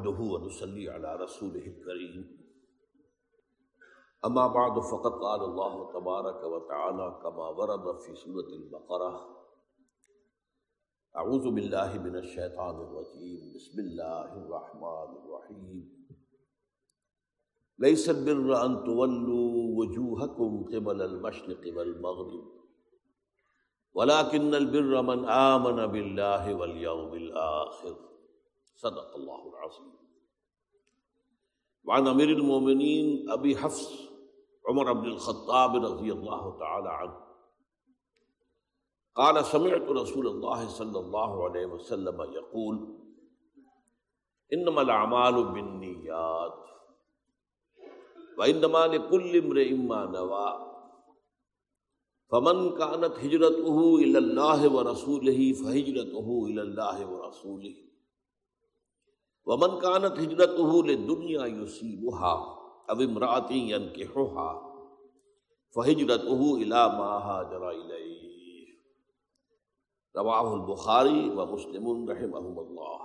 نحمده ونصلي على رسوله الكريم. أما بعد، فقد قال الله تبارك وتعالى كما ورد في سورة البقرة أعوذ بالله من الشيطان الرجيم. بسم الله الرحمن الرحيم. ليس البر أن تولوا وجوهكم قبل المشرق والمغرب، ولكن البر من آمن بالله واليوم الآخر. صدق الله العظيم وعن امير المؤمنين ابي حفص عمر بن الخطاب رضي الله تعالى عنه قال، سمعت رسول الله صلى الله عليه وسلم يقول انما الاعمال بالنيات وانما لكل امرئ ما نوى فمن كانت هجرته الى الله ورسوله فهجرته الى الله ورسوله ومن كانت هجرته للدنيا يصيبها او امرأة ينكحها فهجرته الى ما هاجر اليه رواه البخاري ومسلم رحمهم الله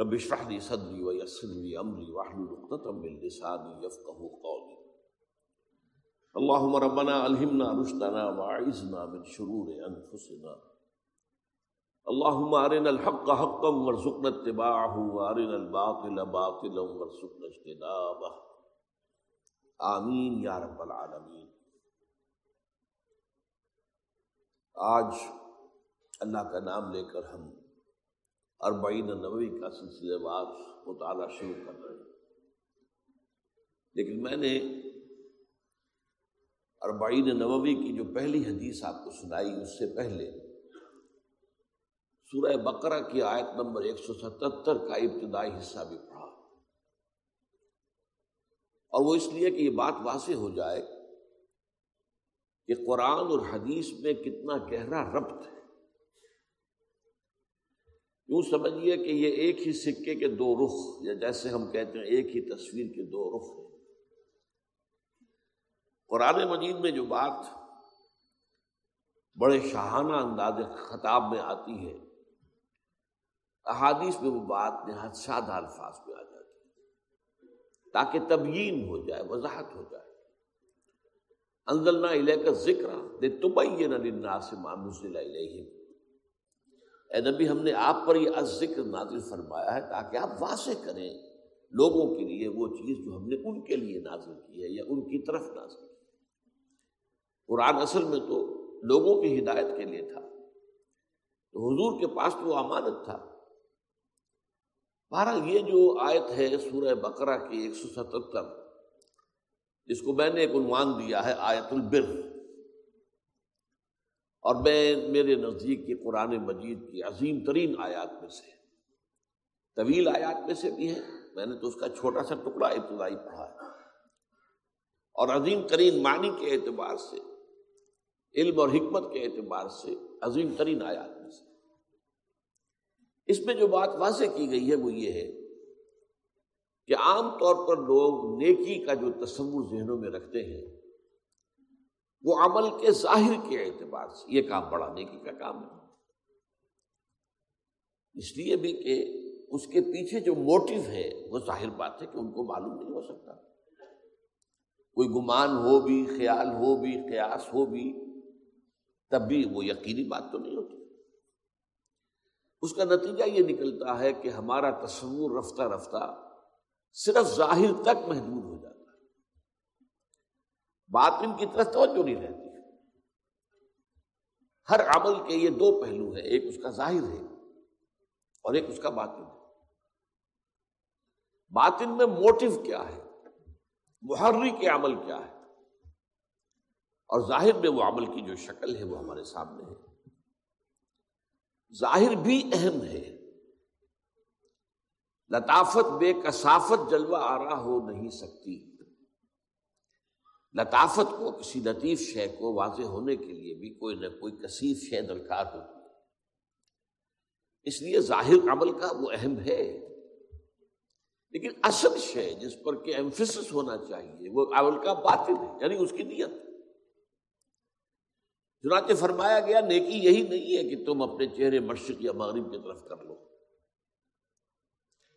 رب اشرح لي صدري ويسر لي امري واحلل عقدة من لساني يفقهوا قولي اللهم ربنا الهمنا رشدنا واعذنا من شرور انفسنا اللهم ارنا الحق حقا وارزقنا اتباعه وارنا الباطل باطلا وارزقنا اجتنابه آمین یا رب العالمین۔ آج اللہ کا نام لے کر ہم اربعین نبوی کا سلسلے وار مطالعہ شروع کر رہے ہیں۔ لیکن میں نے اربعین نبوی کی جو پہلی حدیث آپ کو سنائی، اس سے پہلے سورہ بقرہ کی آیت نمبر ایک سو ستہتر کا ابتدائی حصہ بھی پڑھا۔ اور وہ اس لیے کہ یہ بات واضح ہو جائے کہ قرآن اور حدیث میں کتنا گہرا ربط ہے۔ یوں سمجھیے کہ یہ ایک ہی سکے کے دو رخ، یا جیسے ہم کہتے ہیں ایک ہی تصویر کے دو رخ ہیں۔ قرآن مجید میں جو بات بڑے شاہانہ انداز خطاب میں آتی ہے احادیث میں وہ بات نہایت سادہ الفاظ میں آ جاتی ہے۔ تاکہ تبیین ہو جائے، وضاحت ہو جائے۔ انزلنا علیہ کا ذکر دے تبین للناس ما نزل الیہم۔ اے نبی، ہم نے آپ پر یہ ذکر نازل فرمایا ہے تاکہ آپ واضح کریں لوگوں کے لیے وہ چیز جو ہم نے ان کے لیے نازل کی ہے یا ان کی طرف نازل کی قرآن اصل میں تو لوگوں کی ہدایت کے لیے تھا۔ تو حضور کے پاس تو وہ امانت تھا۔ بہرحال یہ جو آیت ہے سورہ بقرہ کی ایک سو ستہتر جس کو میں نے ایک عنوان دیا ہے، آیت البر۔ اور میں میرے نزدیک کی قرآن مجید کی عظیم ترین آیات میں سے، طویل آیات میں سے بھی ہے۔ میں نے تو اس کا چھوٹا سا ٹکڑا ابتدائی پڑھا ہے۔ اور عظیم ترین معنی کے اعتبار سے، علم اور حکمت کے اعتبار سے عظیم ترین آیات۔ اس میں جو بات واضح کی گئی ہے وہ یہ ہے کہ عام طور پر لوگ نیکی کا جو تصور ذہنوں میں رکھتے ہیں، وہ عمل کے ظاہر کے اعتبار سے، یہ کام بڑا نیکی کا کام ہے۔ اس لیے بھی کہ اس کے پیچھے جو موٹو ہے، وہ ظاہر بات ہے کہ ان کو معلوم نہیں ہو سکتا۔ کوئی گمان ہو بھی، خیال ہو بھی، قیاس ہو بھی، تب بھی وہ یقینی بات تو نہیں ہوتی۔ اس کا نتیجہ یہ نکلتا ہے کہ ہمارا تصور رفتہ رفتہ صرف ظاہر تک محدود ہو جاتا ہے۔ باطن کی طرف توجہ نہیں رہتی۔ ہر عمل کے یہ دو پہلو ہیں، ایک اس کا ظاہر ہے اور ایک اس کا باطن ہے۔ باطن میں موٹو کیا ہے؟ محرری کے عمل کیا ہے؟ اور ظاہر میں وہ عمل کی جو شکل ہے وہ ہمارے سامنے ہے۔ ظاہر بھی اہم ہے۔ لطافت، بے کثافت جلوہ آرا ہو نہیں سکتی۔ لطافت کو کسی لطیف شے کو واضح ہونے کے لیے بھی کوئی نہ کوئی کثیر شے درکار ہوتی ہے۔ اس لیے ظاہر عمل کا وہ اہم ہے۔ لیکن اصل شے جس پر کہ ایمفسس ہونا چاہیے، وہ عمل کا باطل ہے یعنی اس کی نیت۔ چنانچہ جی فرمایا گیا نیکی یہی نہیں ہے کہ تم اپنے چہرے مشرق یا مغرب کی طرف کر لو۔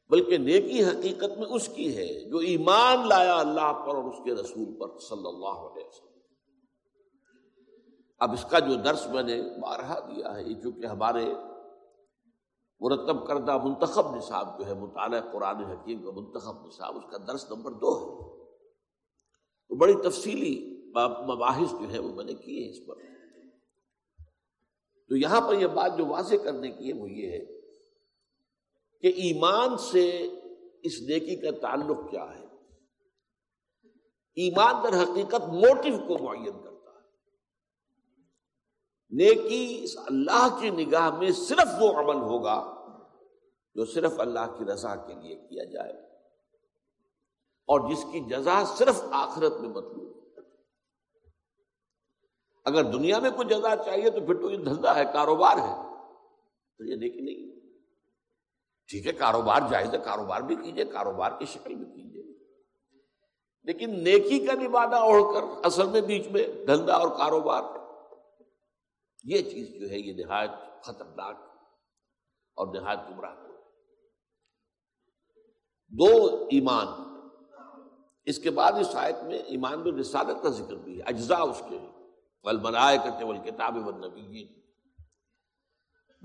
بلکہ نیکی حقیقت میں اس کی ہے جو ایمان لایا اللہ پر اور اس کے رسول پر صلی اللہ علیہ وسلم۔ اب اس کا جو درس میں نے بارہا دیا ہے، یہ چونکہ ہمارے مرتب کردہ منتخب نصاب جو ہے، مطالعہ قرآن حکیم کا منتخب نصاب، اس کا درس نمبر دو ہے۔ تو بڑی تفصیلی مباحث جو ہے وہ میں نے کی ہے اس پر۔ تو یہاں پر یہ بات جو واضح کرنے کی ہے وہ یہ ہے کہ ایمان سے اس نیکی کا تعلق کیا ہے؟ ایمان در حقیقت موٹو کو معین کرتا ہے۔ نیکی اس اللہ کی نگاہ میں صرف وہ عمل ہوگا جو صرف اللہ کی رضا کے لیے کیا جائے۔ اور جس کی جزا صرف آخرت میں مطلوب اگر دنیا میں کوئی جزا چاہیے تو پھر تو یہ دھندا ہے، کاروبار ہے۔ تو یہ نیکی نہیں۔ ٹھیک ہے، کاروبار جائز ہے، کاروبار بھی کیجیے کاروبار کی شکل بھی کیجیے لیکن نیکی کا نبادہ اوڑھ کر اصل میں بیچ میں دھندا اور کاروبار یہ چیز جو ہے، یہ نہایت خطرناک اور نہایت گمراہ دو ایمان۔ اس کے بعد اس آیت میں ایمان میں رسالت کا ذکر بھی ہے، اجزاء اس کے بنائے کرتے وہ کتاب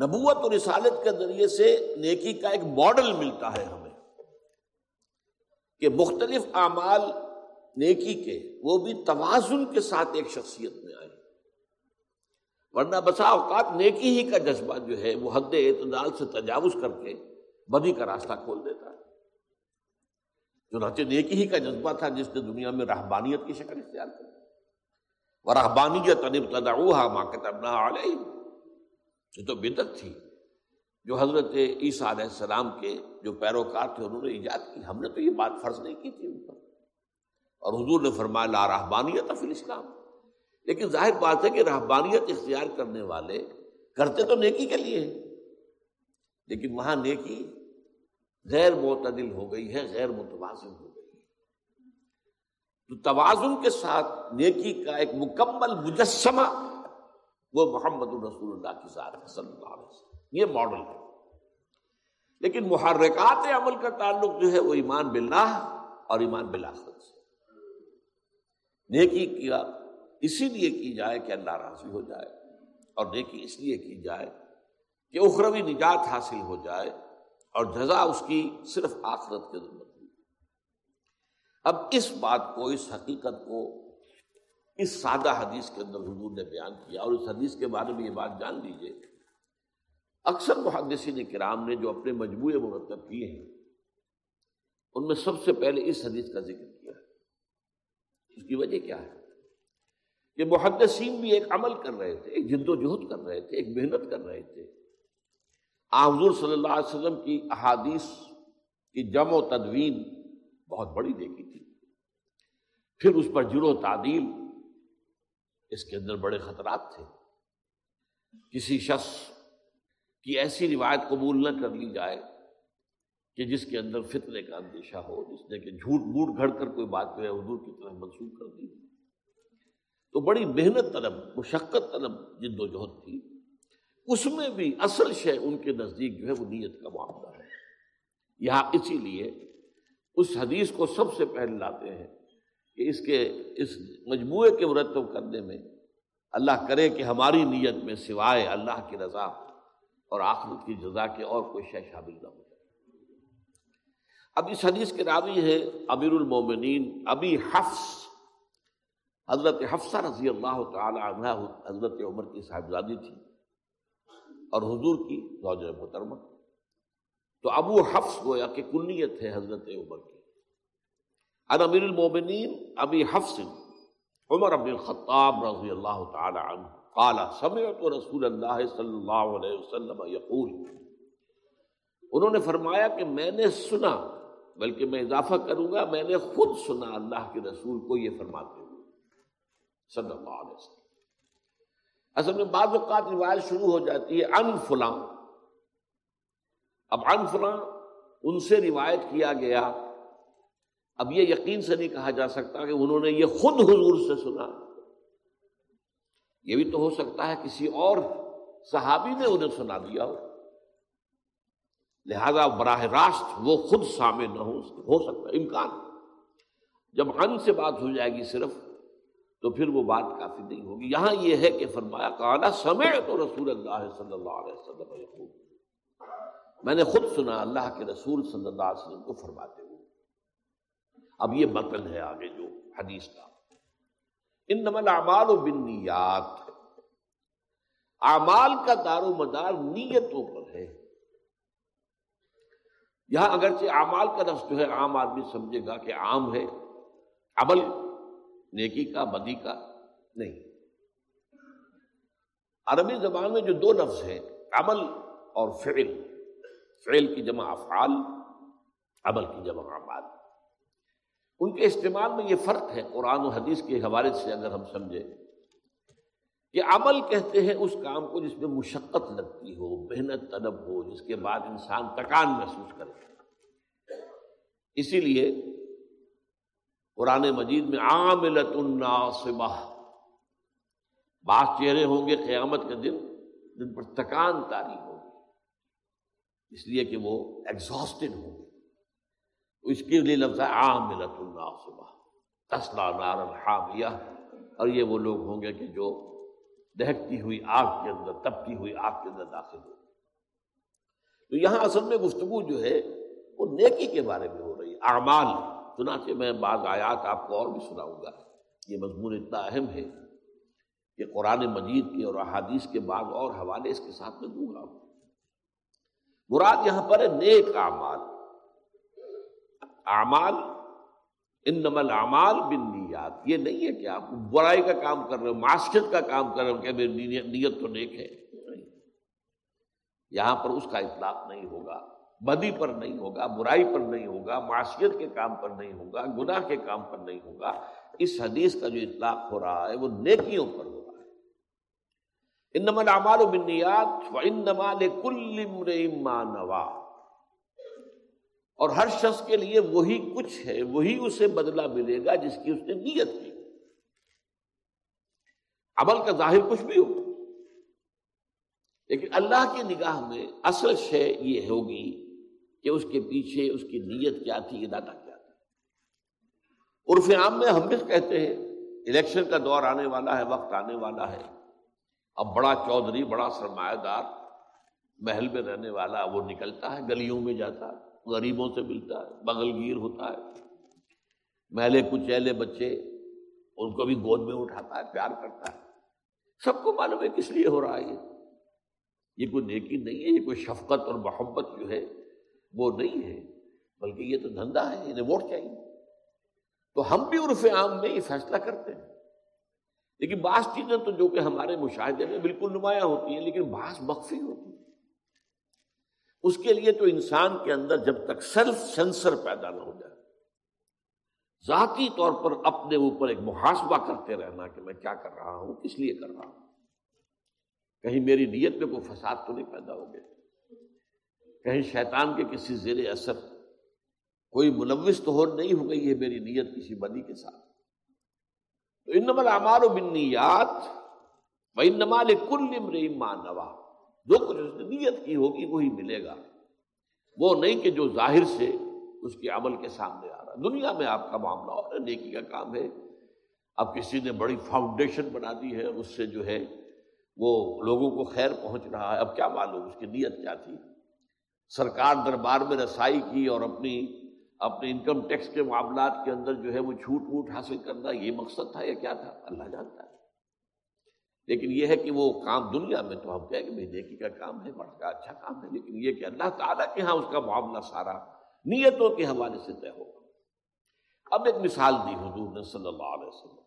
نبوت اور رسالت کے ذریعے سے نیکی کا ایک ماڈل ملتا ہے ہمیں کہ مختلف اعمال نیکی کے، وہ بھی توازن کے ساتھ ایک شخصیت میں آئے۔ ورنہ بسا اوقات نیکی ہی کا جذبہ جو ہے، وہ حد اعتدال سے تجاوز کر کے بدی کا راستہ کھول دیتا ہے۔ جو نیکی ہی کا جذبہ تھا جس نے دنیا میں رہبانیت کی شکل اختیار کر وہ رحبانیت ماں کتبنا علیہ یہ تو بدت تھی جو حضرت عیسیٰ علیہ السلام کے جو پیروکار تھے انہوں نے ایجاد کی. ہم نے تو یہ بات فرض نہیں کی تھی ان پر. اور حضور نے فرمایا لا رحبانیت فی الاسلام. لیکن ظاہر بات ہے کہ رحبانیت اختیار کرنے والے کرتے تو نیکی کے لیے لیکن وہاں نیکی غیر معتدل ہو گئی ہے، غیر متوازن ہو گئی تو توازن کے ساتھ نیکی کا ایک مکمل مجسمہ وہ محمد الرسول اللہ کی ذات ہے صلی اللہ علیہ وسلم۔ یہ ماڈل ہے۔ لیکن محرکات عمل کا تعلق جو ہے وہ ایمان باللہ اور ایمان بلاخت سے۔ نیکی کیا اسی لیے کی جائے کہ اللہ راضی ہو جائے اور نیکی اس لیے کی جائے کہ اخروی نجات حاصل ہو جائے اور جزا اس کی صرف آخرت کے ضرورت اب اس بات کو، اس حقیقت کو، اس سادہ حدیث کے اندر حضور نے بیان کیا اور اس حدیث کے بارے میں یہ بات جان لیجیے اکثر محدثین کرام نے جو اپنے مجموعے مرتب کیے ہیں، ان میں سب سے پہلے اس حدیث کا ذکر کیا۔ ہے اس کی وجہ کیا ہے؟ کہ محدثین بھی ایک عمل کر رہے تھے، ایک جد و جہد کر رہے تھے، ایک محنت کر رہے تھے۔ حضور صلی اللہ علیہ وسلم کی احادیث کی جم و تدوین بہت بڑی دیکھی تھی۔ پھر اس پر جرو تعدیل، اس کے اندر بڑے خطرات تھے۔ کسی شخص کی ایسی روایت قبول نہ کر لی جائے کہ جس کے اندر فتنے کا اندیشہ ہو، جس نے کہ جھوٹ موٹ گھڑ کر کوئی بات جو ہے حضور کی طرح منسوخ کر دی۔ تو بڑی محنت طلب، مشقت طلب جد و جہد تھی۔ اس میں بھی اصل شے ان کے نزدیک جو ہے وہ نیت کا معاملہ ہے۔ یہاں اسی لیے اس حدیث کو سب سے پہلے لاتے ہیں کہ اس کے، اس مجموعے کے مرتب کرنے میں اللہ کرے کہ ہماری نیت میں سوائے اللہ کی رضا اور آخرت کی جزا کے اور کوئی شے شامل نہ ہو جائے۔ اب اس حدیث کے راوی ہے امیر المومنین ابی حفظ حضرت حفصہ رضی اللہ تعالی عنہ، حضرت عمر کی صاحبزادی تھی اور حضور کی زوج محترمہ۔ تو ابو حفظ گویا کہ کنیت ہے حضرت عمر کی۔ عن امیر المومنین ابی حفص عمر ابن الخطاب رضی اللہ تعالی عنہ کالا سمے تو رسول اللہ صلی اللہ علیہ وسلم یقول۔ انہوں نے فرمایا کہ میں نے سنا، بلکہ میں اضافہ کروں گا، میں نے خود سنا اللہ کے رسول کو یہ فرماتے ہوئے۔ صلی اللہ علیہ وسلم۔ اصل میں بعض اوقات روایت شروع ہو جاتی ہے ان فلاں اب ان ان سے روایت کیا گیا۔ اب یہ یقین سے نہیں کہا جا سکتا کہ انہوں نے یہ خود حضور سے سنا۔ یہ بھی تو ہو سکتا ہے کسی اور صحابی نے انہیں سنا دیا ہو۔ لہذا براہ راست وہ خود سامنے نہ ہو ہو سکتا امکان۔ جب ان سے بات ہو جائے گی صرف، تو پھر وہ بات کافی نہیں ہوگی۔ یہاں یہ ہے کہ فرمایا کہا سمے تو رسول اللہ صلی اللہ علیہ وسلم میں نے خود سنا اللہ کے رسول صلی اللہ علیہ وسلم کو فرماتے ہوئے۔ اب یہ متن ہے آگے جو حدیث کا۔ ان نمل اعمال و بنیات اعمال کا دار و مدار نیتوں پر ہے۔ یہاں اگرچہ اعمال کا لفظ جو ہے عام آدمی سمجھے گا کہ عام ہے، عمل نیکی کا، بدی کا نہیں۔ عربی زبان میں جو دو لفظ ہیں، عمل اور فعل۔ فعل کی جمع افعال، عمل کی جمع اعمال۔ ان کے استعمال میں یہ فرق ہے قرآن و حدیث کے حوالے سے اگر ہم سمجھیں کہ عمل کہتے ہیں اس کام کو جس میں مشقت لگتی ہو، محنت، طلب ہو، جس کے بعد انسان تکان محسوس کرے۔ اسی لیے قرآن مجید میں عاملت الناصبہ، بعض چہرے ہوں گے قیامت کے دن جن پر تکان تاری ہوگی اس لیے کہ وہ ایگزاسٹڈ ہوں گے۔ اس کے لیے لفظ ہے عاملت الناصبہ تسلا نار الحامیہ۔ اور یہ وہ لوگ ہوں گے کہ جو دہکتی ہوئی آگ کے اندر، تپتی ہوئی آگ کے اندر داخل ہو تو یہاں اصل میں گفتگو جو ہے، وہ نیکی کے بارے میں ہو رہی ہے۔ اعمال، چنانچہ میں بعض آیات آپ کو اور بھی سناؤں گا۔ یہ مضمون اتنا اہم ہے کہ قرآن مجید کے اور احادیث کے بعد اور حوالے اس کے ساتھ میں دوں گا مراد یہاں پر ہے نیک اعمال۔ اعمال ان نمل اعمال بن نیات یہ نہیں ہے کہ آپ برائی کا کام کر رہے ہو، معاشرت کا کام کر رہے ہو کہ میری نیت تو نیک ہے۔ یہاں پر اس کا اطلاق نہیں ہوگا، بدی پر نہیں ہوگا، برائی پر نہیں ہوگا معاشیت کے کام پر نہیں ہوگا، گناہ کے کام پر نہیں ہوگا۔ اس حدیث کا جو اطلاق ہو رہا ہے وہ نیکیوں پر ہو رہا ہے ان نمل اعمال و بنیات اور ہر شخص کے لیے وہی کچھ ہے، وہی اسے بدلہ ملے گا جس کی اس نے نیت کی۔ عمل کا ظاہر کچھ بھی ہو۔ لیکن اللہ کی نگاہ میں اصل شے یہ ہوگی کہ اس کے پیچھے اس کی نیت کیا تھی ارادہ کیا تھا۔ عرف عام میں ہم بھی کہتے ہیں، الیکشن کا دور آنے والا ہے، وقت آنے والا ہے۔ اب بڑا چودھری، بڑا سرمایہ دار، محل میں رہنے والا وہ نکلتا ہے، گلیوں میں جاتا ہے، غریبوں سے ملتا ہے بغل گیر ہوتا ہے۔ میلے کچیلے بچے ان کو بھی گود میں اٹھاتا ہے، پیار کرتا ہے۔ سب کو معلوم ہے کس لیے ہو رہا ہے یہ کوئی نیکی نہیں ہے، یہ کوئی شفقت اور محبت جو ہے وہ نہیں ہے، بلکہ یہ تو دھندا ہے، انہیں ووٹ چاہیے۔ تو ہم بھی عرف عام میں یہ فیصلہ کرتے ہیں۔ لیکن بعض چیزیں تو جو کہ ہمارے مشاہدے میں بالکل نمایاں ہوتی ہیں، لیکن بعض مخفی ہوتی ہیں۔ اس کے لیے تو انسان کے اندر جب تک سیلف سینسر پیدا نہ ہو جائے، ذاتی طور پر اپنے اوپر ایک محاسبہ کرتے رہنا کہ میں کیا کر رہا ہوں، کس لیے کر رہا ہوں۔ کہیں میری نیت میں کوئی فساد تو نہیں پیدا ہو گیا؟ کہیں شیطان کے کسی زیر اثر کوئی ملوث تو ہو نہیں ہو گئی ہے میری نیت کسی بدی کے ساتھ۔ تو ان نمل امار و بنیات و ان نمال کل جو کچھ اس نے نیت کی ہوگی وہی ملے گا۔ وہ نہیں کہ جو ظاہر سے اس کے عمل کے سامنے آ رہا۔ دنیا میں آپ کا معاملہ اور نیکی کا کام ہے۔ اب کسی نے بڑی فاؤنڈیشن بنا دی ہے، اس سے جو ہے وہ لوگوں کو خیر پہنچ رہا ہے۔ اب کیا معلوم اس کی نیت کیا تھی؟ سرکار دربار میں رسائی کی اور اپنی اپنے انکم ٹیکس کے معاملات کے اندر جو ہے وہ چھوٹ ووٹ حاصل کرنا یہ مقصد تھا یا کیا تھا؟ اللہ جانتا ہے۔ لیکن یہ ہے کہ وہ کام دنیا میں تو ہم کہیں کہ بھائی نیکی کا کام ہے، بڑا کا اچھا کام ہے، لیکن یہ کہ اللہ تعالیٰ کے ہاں اس کا معاملہ سارا نیتوں کے حوالے سے طے ہوگا۔ اب ایک مثال دی حضور نے صلی اللہ علیہ وسلم۔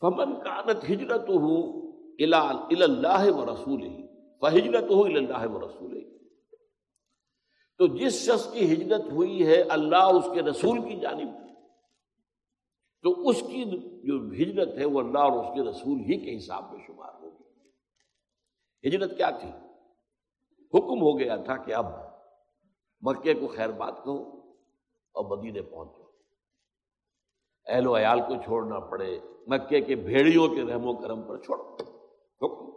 فمن کانت ہجرت ہو اللہ و رسول ہی فہجرت ہو اللہ و رسول ہی تو جس شخص کی ہجرت ہوئی ہے اللہ اس کے رسول کی جانب تو اس کی جو ہجرت ہے وہ اللہ اور اس کے رسول ہی کے حساب میں شمار ہوگی ہجرت کیا تھی؟ حکم ہو گیا تھا کہ اب مکے کو خیر بات کہو اور مدینے پہنچو اہل و عیال کو چھوڑنا پڑے، مکے کے بھیڑیوں کے رحم و کرم پر چھوڑ حکم۔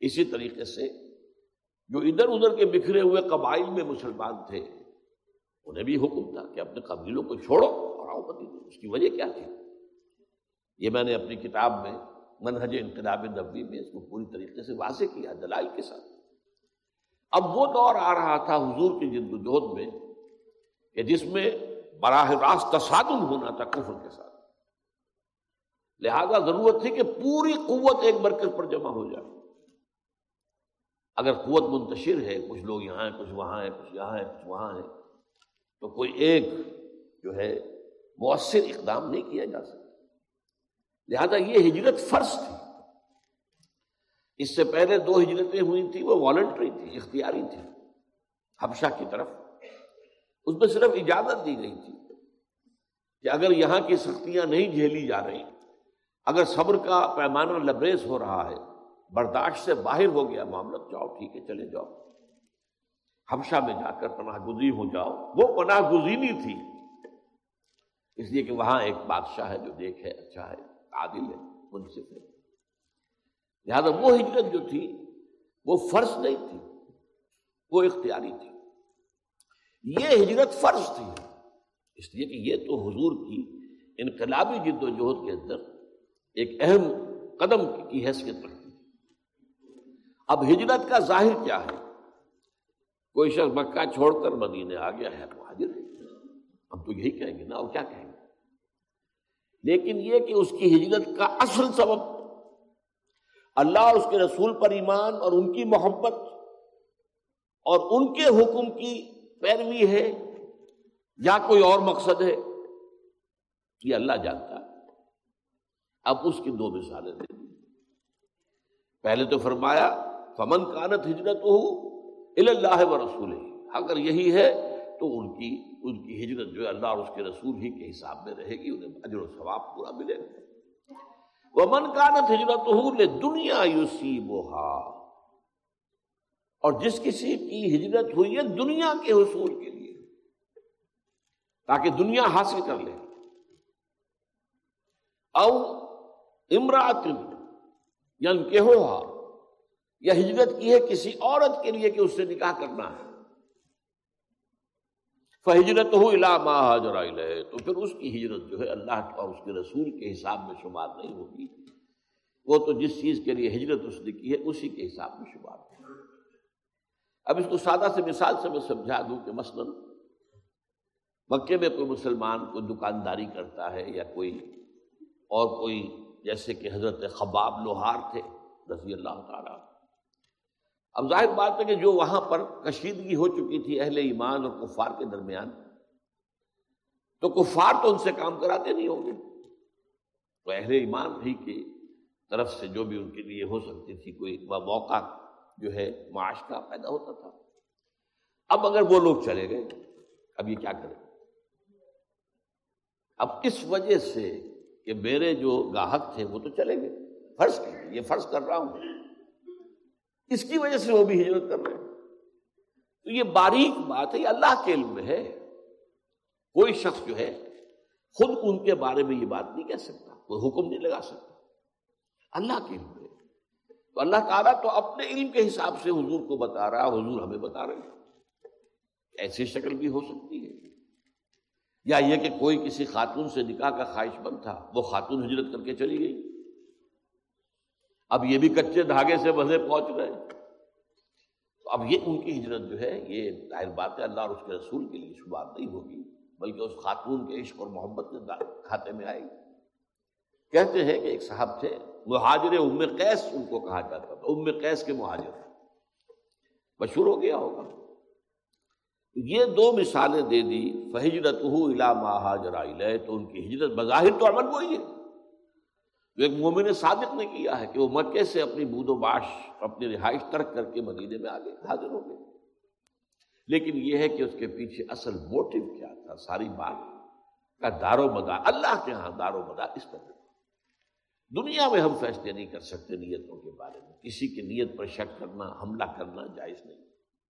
اسی طریقے سے جو ادھر ادھر کے بکھرے ہوئے قبائل میں مسلمان تھے، انہیں بھی حکم تھا کہ اپنے قبیلوں کو چھوڑو اور آؤ مدینے اس کی وجہ کیا تھی؟ یہ میں نے اپنی کتاب میں منہج انقلاب نبی میں اس کو پوری طریقے سے واضح کیا دلائل کے ساتھ۔ اب وہ دور آ رہا تھا حضور کی جد وجہد میں کہ جس میں براہ راست تصادم ہونا تھا کفر کے ساتھ۔ لہذا ضرورت تھی کہ پوری قوت ایک مرکز پر جمع ہو جائے۔ اگر قوت منتشر ہے، کچھ لوگ یہاں ہیں، کچھ وہاں ہیں، کچھ یہاں ہیں، کچھ وہاں ہیں، تو کوئی ایک جو ہے مؤثر اقدام نہیں کیا جا سکتا۔ لہذا یہ ہجرت فرض تھی۔ اس سے پہلے دو ہجرتیں ہوئی تھیں، وہ والنٹری تھی، اختیاری تھی۔ حبشہ کی طرف۔ اس میں صرف اجازت دی گئی تھی کہ اگر یہاں کی سختیاں نہیں جھیلی جا رہی، اگر صبر کا پیمانہ لبریز ہو رہا ہے برداشت سے باہر ہو گیا، معاملہ جاؤ ٹھیک ہے، چلے جاؤ۔ حبشہ میں جا کر پناہ گزری ہو جاؤ۔ وہ پناہ گزینی تھی۔ اس لیے کہ وہاں ایک بادشاہ ہے جو دیکھے اچھا ہے، عادل ہے، منصف ہے۔ لہٰذا وہ ہجرت جو تھی، وہ فرض نہیں تھی، وہ اختیاری تھی۔ یہ ہجرت فرض تھی۔ اس لیے کہ یہ تو حضور کی انقلابی جد و جہد کے اندر ایک اہم قدم کی حیثیت رکھتی۔ اب ہجرت کا ظاہر کیا ہے؟ کوئی شخص مکہ چھوڑ کر مدینے آ گیا ہے مہاجر ہم تو یہی کہیں گے نا، اور کیا کہیں گے؟ لیکن یہ کہ اس کی ہجرت کا اصل سبب، اللہ اور اس کے رسول پر ایمان اور ان کی محبت اور ان کے حکم کی پیروی ہے، یا کوئی اور مقصد ہے، یہ اللہ جانتا اب اس کی دو مثالیں دے دی۔ پہلے تو فرمایا فمن کانت ہجرت ہو اللہ و رسول اگر یہی ہے تو ان کی ان کی ہجرت جو ہے اللہ اور اس کے رسول ہی کے حساب میں رہے گی، انہیں اجر و ثواب پورا ملے گا۔ وہ من کانت ہجرت ہو لے دنیا یوسی اور جس کسی کی ہجرت ہوئی ہے دنیا کے حصول کے لیے، تاکہ دنیا حاصل کر لے۔ او امراط یعنی کہ ہو یا ہجرت کی ہے کسی عورت کے لیے کہ اس سے نکاح کرنا ہے۔ فہجرت ہو الا حاضر تو پھر اس کی ہجرت جو ہے اللہ اور اس کے رسول کے حساب میں شمار نہیں ہوگی۔ وہ تو جس چیز کے لیے ہجرت اس نے کی ہے، اسی کے حساب میں شمار ہوگی۔ اب اس کو سادہ سے مثال سے میں سمجھا دوں کہ مثلاً مکے میں کوئی مسلمان کوئی دکانداری کرتا ہے یا کوئی اور کوئی جیسے کہ حضرت خباب لوہار تھے رضی اللہ تعالیٰ اب ظاہر بات ہے کہ جو وہاں پر کشیدگی ہو چکی تھی اہل ایمان اور کفار کے درمیان، تو کفار تو ان سے کام کراتے نہیں ہوں گے۔ تو اہل ایمان بھی کی طرف سے جو بھی ان کے لیے ہو سکتی تھی، کوئی موقع جو ہے معاش کا پیدا ہوتا تھا۔ اب اگر وہ لوگ چلے گئے، اب یہ کیا کریں؟ اب اس وجہ سے کہ میرے جو گاہک تھے وہ تو چلے گئے؟ فرض یہ فرض کر رہا ہوں۔ اس کی وجہ سے وہ بھی ہجرت کر رہے ہیں۔ تو یہ باریک بات ہے، یہ اللہ کے علم میں ہے۔ کوئی شخص جو ہے، خود ان کے بارے میں یہ بات نہیں کہہ سکتا، کوئی حکم نہیں لگا سکتا۔ اللہ کے علم میں تو اللہ تعالیٰ تو اپنے علم کے حساب سے حضور کو بتا رہا، حضور ہمیں بتا رہے ہیں۔ ایسی شکل بھی ہو سکتی ہے۔ یا یہ کہ کوئی کسی خاتون سے نکاح کا خواہش مند تھا، وہ خاتون ہجرت کر کے چلی گئی۔ اب یہ بھی کچے دھاگے سے مزے پہنچ گئے۔ تو اب یہ ان کی ہجرت جو ہے، یہ ظاہر بات ہے، اللہ اور اس کے رسول کے لیے شبات نہیں ہوگی، بلکہ اس خاتون کے عشق اور محبت کے کھاتے میں آئے۔ گی کہتے ہیں کہ ایک صاحب تھے، مہاجر ام قیس ان کو کہا جاتا تھا، ام قیس کے مہاجر۔ مشہور ہو گیا ہوگا۔ یہ دو مثالیں دے دی فہجرت ہو الا مہاجر تو ان کی ہجرت بظاہر تو عمل وہی ہے۔ جو ایک مومن صادق نے کیا ہے کہ وہ مکے سے اپنی بود و باش، اپنی رہائش ترک کر کے مدینے میں آگے حاضر ہو گئے۔ لیکن یہ ہے کہ اس کے پیچھے اصل موٹو کیا تھا؟ ساری بات کا دار و مدار، اللہ کے ہاں دار و مدار اس پر۔ دنیا میں ہم فیصلے نہیں کر سکتے نیتوں کے بارے میں۔ کسی کی نیت پر شک کرنا، حملہ کرنا جائز نہیں۔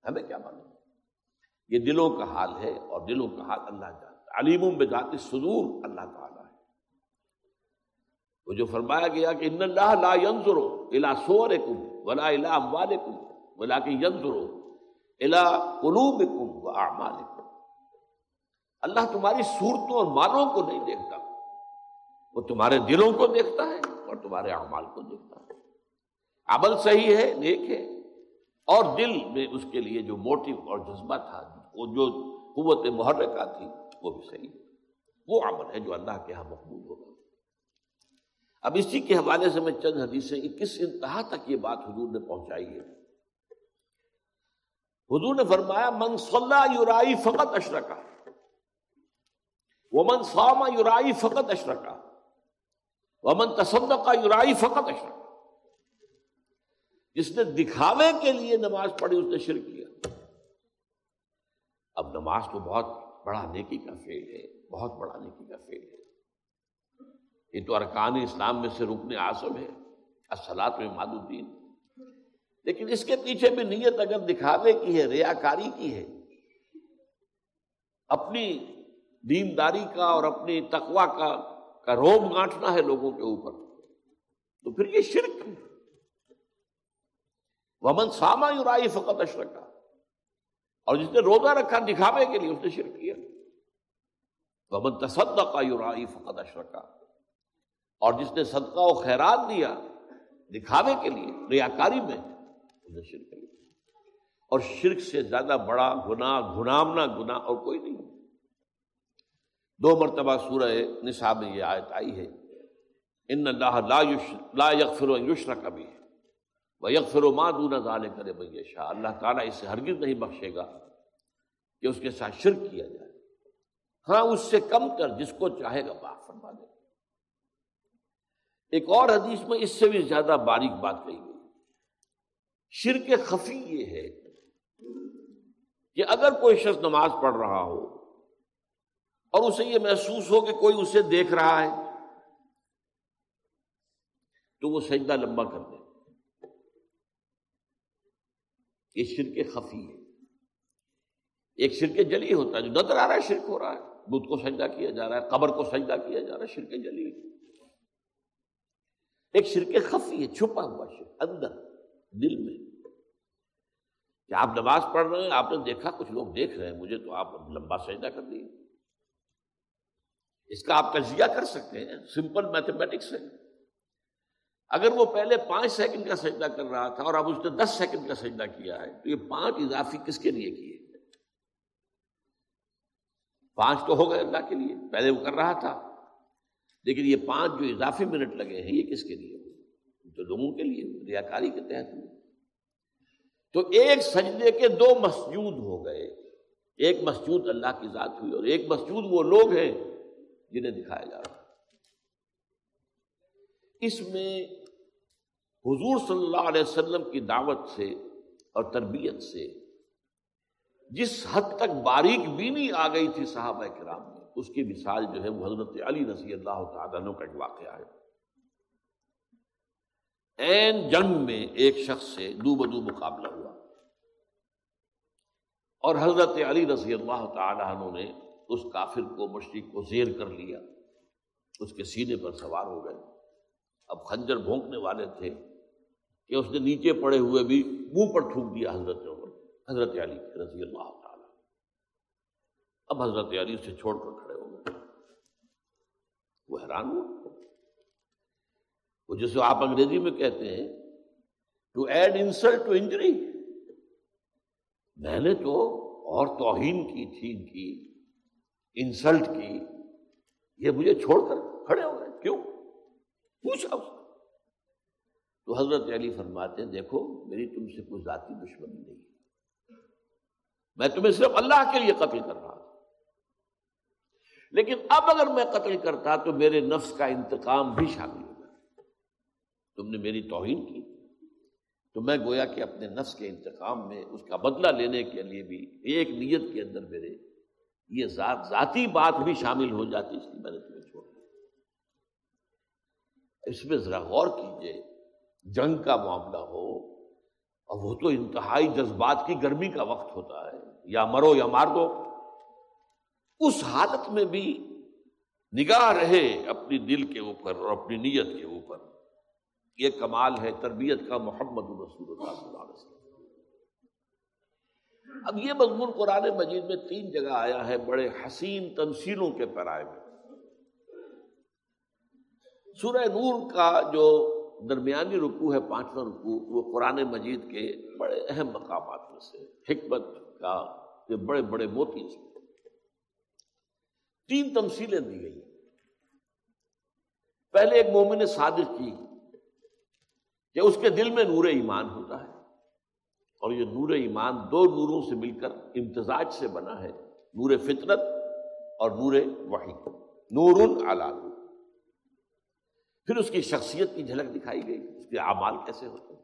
ہمیں کیا معلوم؟ یہ دلوں کا حال ہے اور دلوں کا حال اللہ جانتا علیم بذات صدور اللہ تعالیٰ وہ جو فرمایا گیا کہ ان اللہ لا ينظر الى صورکم ولا الى اموالکم ولكن ينظر الى قلوبکم واعمالکم اللہ تمہاری صورتوں اور مالوں کو نہیں دیکھتا، وہ تمہارے دلوں کو دیکھتا ہے اور تمہارے اعمال کو دیکھتا ہے۔ عمل صحیح ہے، نیک ہے، اور دل میں اس کے لیے جو موٹو اور جذبہ تھا، وہ جو قوت محرکہ تھی، وہ بھی صحیح وہ عمل ہے جو اللہ کے یہاں مقبول ہوگا۔ اب اسی کے حوالے سے میں چند حدیثیں کس انتہا تک یہ بات حضور نے پہنچائی ہے۔ حضور نے فرمایا، من صلی یورائی فقط اشرکا وہ من ساما یورائی فقط اشرکا ومن تصدق کا یورائی فقط اشرک جس نے دکھاوے کے لیے نماز پڑھی، اس نے شرک کیا۔ اب نماز تو بہت بڑا نیکی کا فیل ہے، بہت بڑا نیکی کا فیل ہے۔ یہ تو ارکان اسلام میں سے رکن آسم ہے اصلاط میں ماد الدین۔ لیکن اس کے پیچھے بھی نیت اگر دکھاوے کی ہے ریاکاری کی ہے، اپنی دینداری کا اور اپنی تقوا کا کا روب گانٹنا ہے لوگوں کے اوپر، تو پھر یہ شرک ومن ساما یورائی فقط اشرکا۔ اور جس نے روزہ رکھا دکھاوے کے لیے اس نے شرک کیا۔ ومن تصدقہ کا یورائی فقط اشرکا۔ اور جس نے صدقہ و خیرات دیا دکھاوے کے لیے، ریاکاری میں اس شرک کیا اور شرک سے زیادہ بڑا گناہ گنامنا گناہ اور کوئی نہیں۔ دو مرتبہ سورہ نصاب میں یہ آیت آئی ہے۔ ان اللہ لا لا یغفر و یشرا کبھی ہے وہ یغفر و ماں دون ظال کرے بھائی شاہ اللہ تعالیٰ اس سے ہرگز نہیں بخشے گا کہ اس کے ساتھ شرک کیا جائے۔ ہاں اس سے کم کر، جس کو چاہے گا بات فرما دے۔ ایک اور حدیث میں اس سے بھی زیادہ باریک بات کہی گئی۔ شرک خفی یہ ہے کہ اگر کوئی شخص نماز پڑھ رہا ہو اور اسے یہ محسوس ہو کہ کوئی اسے دیکھ رہا ہے، تو وہ سجدہ لمبا کر دے۔ یہ شرک خفی ہے۔ ایک شرک جلی ہوتا ہے، جو نظر آ رہا ہے شرک ہو رہا ہے، بدھ کو سجدہ کیا جا رہا ہے، قبر کو سجدہ کیا جا رہا ہے، شرک جلی۔ ایک شرک خفی ہے، چھپا ہوا شرک، اندر، دل میں۔ کہ آپ نماز پڑھ رہے ہیں، آپ نے دیکھا، کچھ لوگ دیکھ رہے ہیں، مجھے تو آپ لمبا سجدہ کر دیے اس کا آپ تجزیہ کر سکتے ہیں، سمپل میتھمیٹکس ہے۔ اگر وہ پہلے پانچ سیکنڈ کا سجدہ کر رہا تھا اور اب اس نے دس سیکنڈ کا سجدہ کیا ہے، تو یہ پانچ اضافی کس کے لیے کیے؟ پانچ تو ہو گئے اللہ کے لیے، پہلے وہ کر رہا تھا۔ لیکن یہ پانچ جو اضافی منٹ لگے ہیں، یہ کس کے لیے؟ تو لوگوں کے لیے، ریاکاری کے تحت۔ تو ایک سجدے کے دو مسجود ہو گئے۔ ایک مسجود اللہ کی ذات ہوئی اور ایک مسجود وہ لوگ ہیں جنہیں دکھایا جا رہا اس میں حضور صلی اللہ علیہ وسلم کی دعوت سے اور تربیت سے جس حد تک باریک بینی آ گئی تھی صحابہ کرام میں اس کی مثال جو ہے وہ حضرت علی رضی اللہ تعالیٰ عنہ کا ایک واقعہ ہے۔ این جنگ میں ایک شخص سے دو بدو مقابلہ ہوا۔ اور حضرت علی رضی اللہ تعالیٰ عنہ نے اس کافر کو مشرق کو زیر کر لیا۔ اس کے سینے پر سوار ہو گئے۔ اب خنجر بھونکنے والے تھے کہ اس نے نیچے پڑے ہوئے بھی منہ پر تھوک دیا حضرت عمر، حضرت علی رضی اللہ تعالی اب حضرت علی اسے چھوڑ کر کھڑے ہو گئے۔ وہ حیران ہوا وہ جسے آپ انگریزی میں کہتے ہیں to add insult to injury میں نے تو اور توہین کی تھی ان کی انسلٹ کی، یہ مجھے چھوڑ کر کھڑے ہو گئے۔ کیوں؟ پوچھا اس تو حضرت علی فرماتے ہیں، دیکھو، میری تم سے کوئی ذاتی دشمنی نہیں میں تمہیں صرف اللہ کے لیے قتل کر رہا تھا لیکن اب اگر میں قتل کرتا تو میرے نفس کا انتقام بھی شامل ہو جاتا۔ تم نے میری توہین کی۔ تو میں گویا کہ اپنے نفس کے انتقام میں اس کا بدلہ لینے کے لیے بھی ایک نیت کے اندر میرے یہ ذات، ذاتی بات بھی شامل ہو جاتی اس لیے میں نے تمہیں چھوڑ دیا۔ اس میں ذرا غور کیجیے جنگ کا معاملہ ہو اور وہ تو انتہائی جذبات کی گرمی کا وقت ہوتا ہے۔ یا مرو یا مار دو۔ اس حالت میں بھی نگاہ رہے اپنی دل کے اوپر اور اپنی نیت کے اوپر۔ یہ کمال ہے تربیت کا محمد رسول اللہ صلی اللہ علیہ وسلم۔ اب یہ مضمون قرآن مجید میں تین جگہ آیا ہے بڑے حسین تنصیلوں کے پیرائے میں۔ سورہ نور کا جو درمیانی رکو ہے، پانچواں رکو وہ قرآن مجید کے بڑے اہم مقامات میں سے حکمت کا، یہ بڑے بڑے موتی سے تین تمثیلیں دی گئی پہلے ایک مومن صادق کی، کہ اس کے دل میں نور ایمان ہوتا ہے۔ اور یہ نور ایمان دو نوروں سے مل کر امتزاج سے بنا ہے۔ نور فطرت اور نور وحی۔ نور نور۔ پھر اس کی شخصیت کی جھلک دکھائی گئی، اس کے اعمال کیسے ہوتے ہیں۔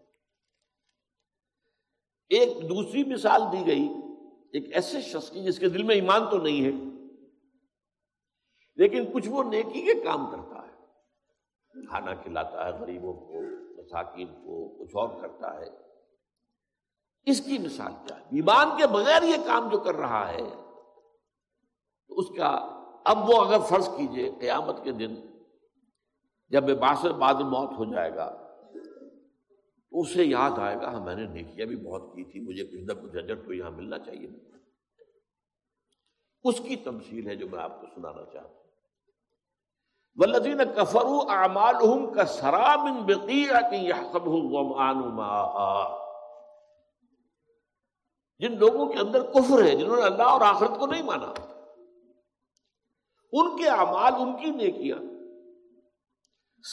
ایک دوسری مثال دی گئی، ایک ایسے شخص کی جس کے دل میں ایمان تو نہیں ہے لیکن کچھ وہ نیکی کے کام کرتا ہے۔ کھانا کھلاتا ہے، غریبوں کو، مساکین کو کچھ اور کرتا ہے۔ اس کی مثال کیا ہے؟ ایمان کے بغیر یہ کام جو کر رہا ہے اس کا اب وہ اگر فرض کیجیے، قیامت کے دن جب باس بعد موت ہو جائے گا، تو اسے یاد آئے گا ہاں میں نے نیکیاں بھی بہت کی تھی، مجھے کچھ نہ کچھ اجر تو یہاں ملنا چاہیے۔ اس کی تمثیل ہے جو میں آپ کو سنانا چاہتا ہوں۔ ولدین کفرو اعمال کا سراب جن لوگوں کے اندر کفر ہے، جنہوں نے اللہ اور آخرت کو نہیں مانا۔ ان کے اعمال ان کی نیکیاں۔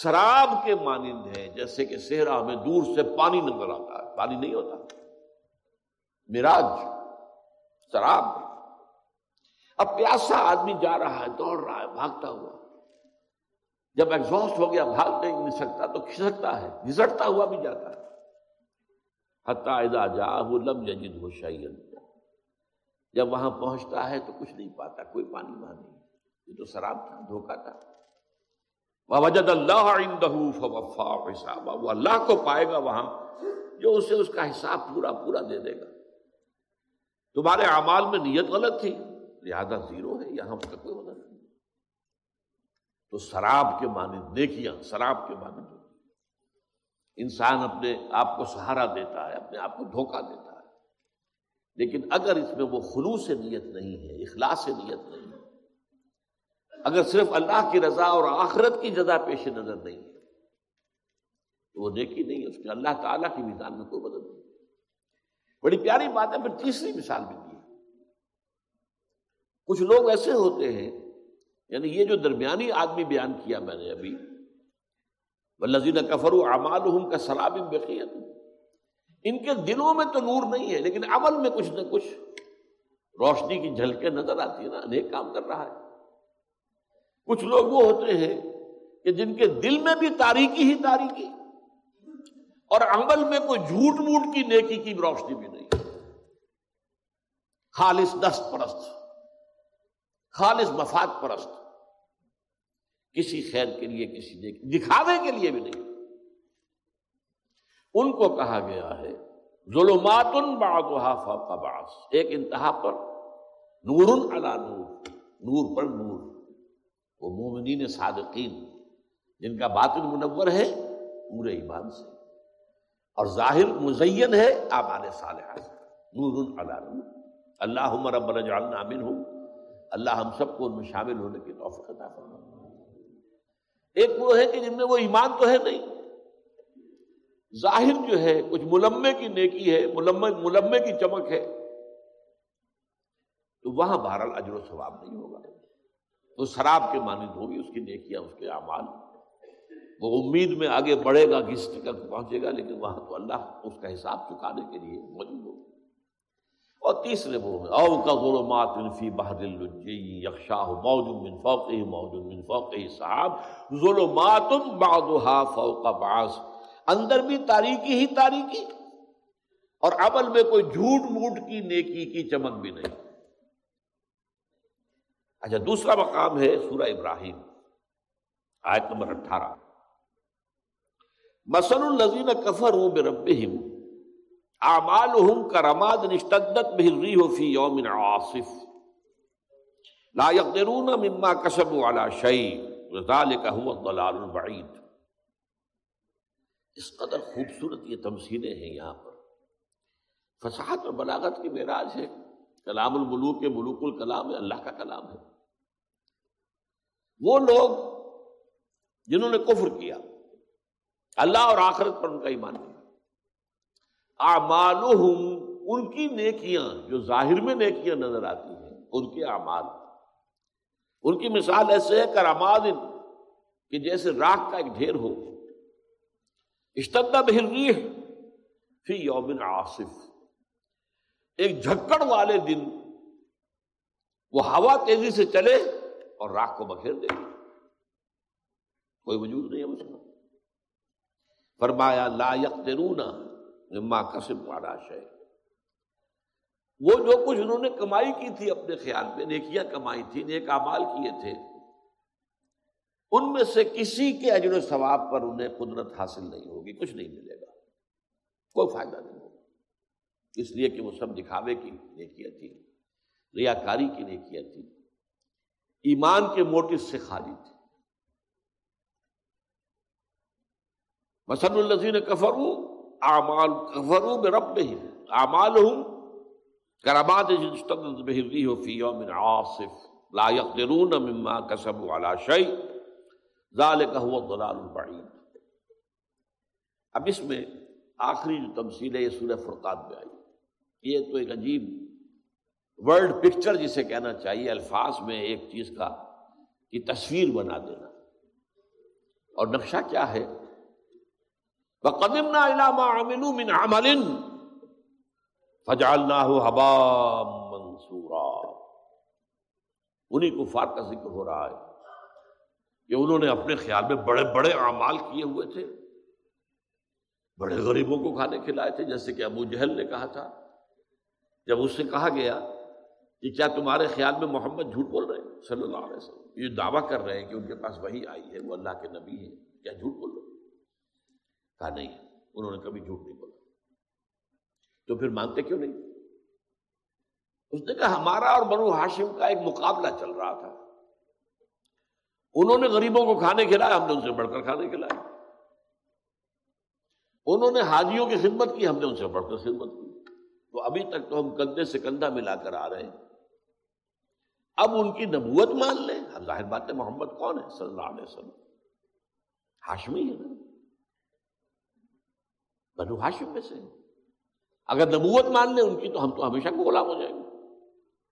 شراب کے مانند ہیں، جیسے کہ صحرا میں دور سے پانی نظر آتا ہے۔ پانی نہیں ہوتا۔ مراج شراب اب پیاسا آدمی جا رہا ہے، دوڑ رہا ہے، بھاگتا ہوا۔ جب ایگزاسٹ ہو گیا، بھاگ نہیں مل سکتا، تو کھسکتا ہے گھسٹتا ہوا بھی جاتا ہے۔ حتیٰ جا وہ لم ججد ہو جب وہاں پہنچتا ہے تو کچھ نہیں پاتا، کوئی پانی وہاں نہیں۔ یہ تو شراب تھا دھوکا تھا۔ وجد اللہ حساب وہ اللہ کو پائے گا وہاں، جو اسے اس کا حساب پورا پورا دے دے گا۔ تمہارے اعمال میں نیت غلط تھی، لہذا زیرو ہے، یہاں اس کا کوئی مدد نہیں۔ تو شراب کے معنی نیکیاں شراب کے معنی انسان اپنے آپ کو سہارا دیتا ہے، اپنے آپ کو دھوکہ دیتا ہے۔ لیکن اگر اس میں وہ خلوص نیت نہیں ہے، اخلاص سے نیت نہیں ہے، اگر صرف اللہ کی رضا اور آخرت کی جزا پیش نظر نہیں ہے، تو وہ نیکی نہیں ہے، اس کے اللہ تعالیٰ کی میزان میں کوئی مدد نہیں بڑی پیاری بات ہے پھر تیسری مثال بھی دی کچھ لوگ ایسے ہوتے ہیں یعنی یہ جو درمیانی آدمی بیان کیا میں نے ابھی لذین کفر و امال کا سراب بقیت۔ ان کے دلوں میں تو نور نہیں ہے، لیکن عمل میں کچھ نہ کچھ روشنی کی جھلکیں نظر آتی ہے نا نیک کام کر رہا ہے۔ کچھ لوگ وہ ہوتے ہیں کہ جن کے دل میں بھی تاریخی ہی تاریخی اور عمل میں کوئی جھوٹ موٹ کی نیکی کی روشنی بھی نہیں۔ خالص دست پرست۔ خالص مفاد پرست، کسی خیر کے لیے، کسی دکھاوے کے لیے بھی نہیں۔ ان کو کہا گیا ہے ظلمات فوق باس ایک انتہا پر نور علا نور نور پر نور۔ وہ مومنین صادقین، جن کا باطن منور ہے، پورے ایمان سے۔ اور ظاہر مزین ہے آبان صالحہ سے۔ نور علا نور۔ اللہ رب جعلنا منہم۔ اللہ ہم سب کو ان میں شامل ہونے کی توفیق عطا فرما ایک وہ ہے کہ جن میں وہ ایمان تو ہے نہیں۔ ظاہر جو ہے، کچھ ملمے کی نیکی ہے، ملمے ملمے کی چمک ہے، تو وہاں بہرحال اجر و ثواب نہیں ہوگا۔ تو شراب کے مانند ہوگی اس کی نیکیاں، اس کے اعمال۔ وہ امید میں آگے بڑھے گا گس تک پہنچے گا، لیکن وہاں تو اللہ اس کا حساب چکانے کے لیے موجود ہوگا۔ اور تیسرے وہ او کا ظلمات فی بحر اللجی یخشاہ موجود من فوقه موجود من فوقه صحاب۔ ظلمات بعضها فوق بعض۔ اندر بھی تاریخی ہی تاریخی اور عمل میں کوئی جھوٹ موٹ کی نیکی کی چمک بھی نہیں۔ اچھا دوسرا مقام ہے سورہ ابراہیم، آیت نمبر اٹھارہ۔ مسل الزین کفر ہوں بے رب اعمال ہوں کا رماد نشتدت بہری ہو فی یوم آصف لا يقدرون مما كسبوا على شيء ذلك هو الضلال البعید اس قدر خوبصورت یہ تمثیلیں ہیں یہاں پر۔ فصاحت اور بلاغت کی معراج ہے۔ کلام الملوک کے ملوک الکلام ہے، اللہ کا کلام ہے۔ وہ لوگ جنہوں نے کفر کیا، اللہ اور آخرت پر ان کا ایمان۔ کیا اعمالہم، ان کی نیکیاں جو ظاہر میں نیکیاں نظر آتی ہیں، ان کے اعمال۔ ان کی مثال ایسے ہے کراماد کہ جیسے راک کا ایک ڈھیر ہو۔ اشتدا بہر فی یومن آصف ایک جھکڑ والے دن، وہ ہوا تیزی سے چلے اور راک کو بکھیر دے۔ کوئی وجود نہیں ہے اس کا فرمایا، لا یقترون مما کسب والا شے وہ جو کچھ انہوں نے کمائی کی تھی اپنے خیال میں، نیکیاں کمائی تھی، نیک امال کیے تھے، ان میں سے کسی کے اجر و ثواب پر انہیں قدرت حاصل نہیں ہوگی، کچھ نہیں ملے گا، کوئی فائدہ نہیں ہوگا۔ اس لیے کہ وہ سب دکھاوے کی نیکیاں تھی ریاکاری کی نیکیاں تھی ایمان کے موٹو سے خالی تھی مسن الزین کفرو اعمال کفرو میں رب نہیں اعمال ہوں کرامات ہو فی یوم عاصف. لا يقدرون مما كسبوا على شيء. ذلك هو الضلال البعید اب اس میں آخری جو تمثیل ہے یہ سورہ فرقات میں آئی. یہ تو ایک عجیب ورلڈ پکچر جسے کہنا چاہیے، الفاظ میں ایک چیز کا کی تصویر بنا دینا. اور نقشہ کیا ہے؟ وَقَدِمْنَا إِلَى مَا عَمِلُوا مِنْ عَمَلٍ فجالنا حبا منصورا انہیں کفار کا ذکر ہو رہا ہے کہ انہوں نے اپنے خیال میں بڑے بڑے اعمال کیے ہوئے تھے۔ بڑے غریبوں کو کھانے کھلائے تھے، جیسے کہ ابو جہل نے کہا تھا۔ جب اس سے کہا گیا کہ کیا تمہارے خیال میں محمد جھوٹ بول رہے ہیں؟ صلی اللہ علیہ وسلم۔ یہ دعویٰ کر رہے ہیں کہ ان کے پاس وہی آئی ہے، وہ اللہ کے نبی ہے کیا جھوٹ بول رہے کہا، نہیں، انہوں نے کبھی جھوٹ نہیں بولا. تو پھر مانتے کیوں نہیں؟ اس نے کہا، ہمارا اور بنو ہاشم کا ایک مقابلہ چل رہا تھا۔ انہوں نے غریبوں کو کھانے کھلائے، ہم نے ان سے بڑھ کر کھانے کھلائے۔ انہوں نے حاجیوں کی خدمت کی، ہم نے ان سے بڑھ کر خدمت کی۔ تو ابھی تک تو ہم کندھے سے کندھا ملا کر آ رہے ہیں۔ اب ان کی نبوت مان لیں۔ ظاہر بات ہے، محمد کون ہے؟ صلی اللہ علیہ وسلم۔ ہاشمی ہے نا۔ بنو ہاشم میں سے۔ اگر نبوت مان لیں ان کی تو ہم تو ہمیشہ کو غلام ہو جائیں گے۔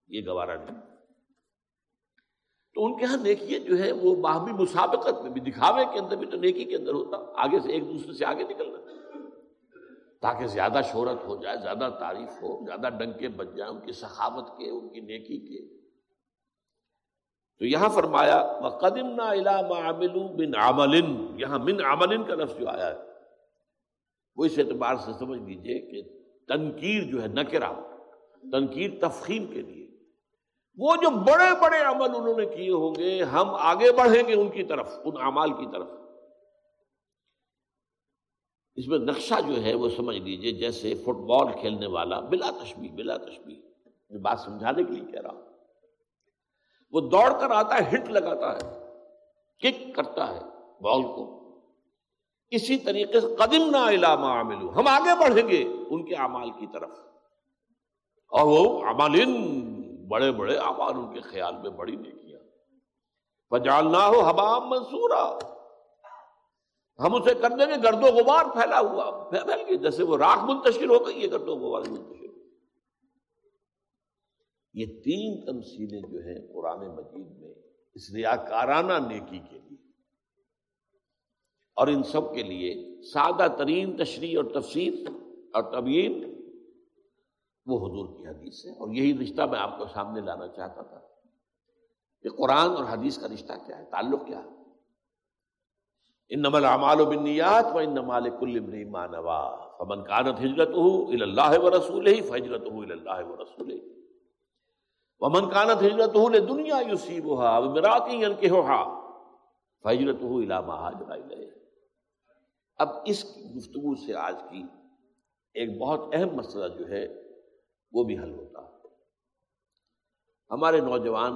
یہ گوارا نہیں۔ تو ان کے یہاں نیکی جو ہے وہ باہمی مسابقت میں بھی دکھاوے کے اندر بھی تو نیکی کے اندر ہوتا۔ آگے سے ایک دوسرے سے آگے نکلنا۔ تاکہ زیادہ شہرت ہو جائے، زیادہ تعریف ہو، زیادہ ڈنکے بچ جائیں ان کی سخاوت کے، ان کی نیکی کے۔ تو یہاں فرمایا قدم نہ عمل۔ یہاں من عمل کا لفظ جو آیا ہے۔ وہ اس اعتبار سے سمجھ لیجیے کہ تنقیر جو ہے نکرا تنقیر تفخیم کے لیے۔ وہ جو بڑے بڑے عمل انہوں نے کیے ہوں گے، ہم آگے بڑھیں گے ان کی طرف، ان اعمال کی طرف۔ اس میں نقشہ جو ہے وہ سمجھ لیجیے، جیسے فٹ بال کھیلنے والا، بلا تشبیح بلا تشبیح میں بات سمجھانے کے لیے کہہ رہا ہوں۔ وہ دوڑ کر آتا ہے، ہٹ لگاتا ہے، کک کرتا ہے بال کو۔ اسی طریقے سے قدم نہ علامہ عامل ہم آگے بڑھیں گے ان کے اعمال کی طرف۔ اور وہ امالین بڑے بڑے اعمال ان کے خیال میں بڑی نے کیا پجالنا ہو حبام منصورا۔ ہم اسے کر دیں گے گرد و غبار پھیلا ہوا۔ پھیل گئی، جیسے وہ راکھ منتشر ہو گئی، یہ گرد و غبار منتشر۔ یہ تین تمثیلیں جو ہیں قرآن مجید میں اس ریاکارانہ نیکی کے لیے۔ اور ان سب کے لیے سادہ ترین تشریح اور تفصیل اور طبیعین وہ حضور کی حدیث ہے اور یہی رشتہ میں آپ کو سامنے لانا چاہتا تھا کہ قرآن اور حدیث کا رشتہ کیا ہے؟ تعلق کیا ہے؟ ان نمل اعمال و بنیات و ان نمال کل مانوا فمن کانت ہجرت ہو اللہ و رسول ہی فجرت ہو اللہ و رسول ومن کانت ہجرت ہو دنیا یوسیب ہا مراتی کے ہوا فجرت ہو علامہ اب اس گفتگو سے آج کی ایک بہت اہم مسئلہ جو ہے وہ بھی حل ہوتا۔ ہے ہمارے نوجوان